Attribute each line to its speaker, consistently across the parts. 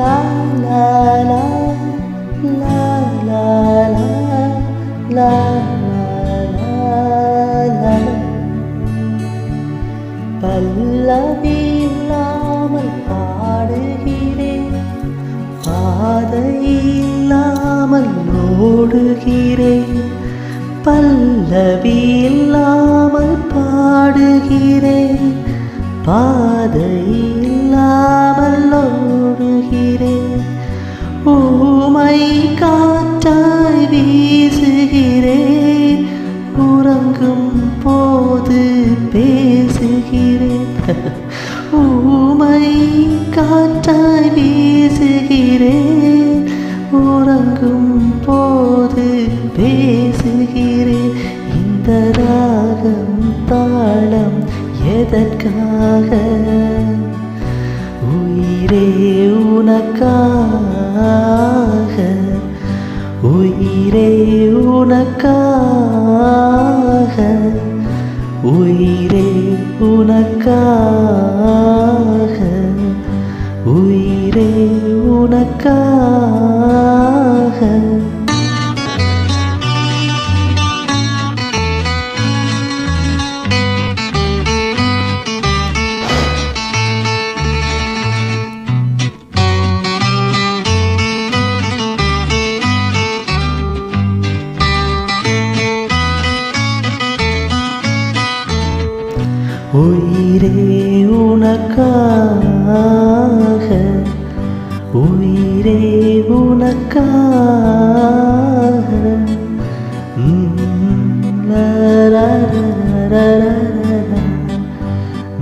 Speaker 1: La la la la la la la la பல்லவில்லாமல் பாடுகிறேன். பாதையில்லாமல் ஓடுகிறேன். பல்லவில்லாமல் பாதை ஓடுகிறேன் ஊமை காற்றாய் வீசுகிறேன். உறங்கும் போது பேசுகிறேன். ஊமை காற்றாய் வீசுகிறேன். உறங்கும் போது பேசுகிறேன். இந்த ராகம் எதற்காக உயிரே உனக்காக உயிரே உனக்காக உயிரே உனக்காக உயிரே உனக்காக. உயிரே உனக்காக உயிரே உனக்காக.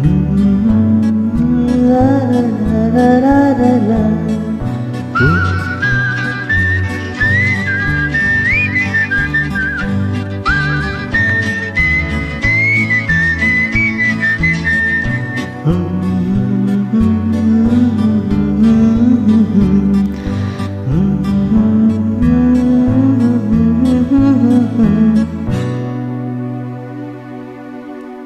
Speaker 1: ம்,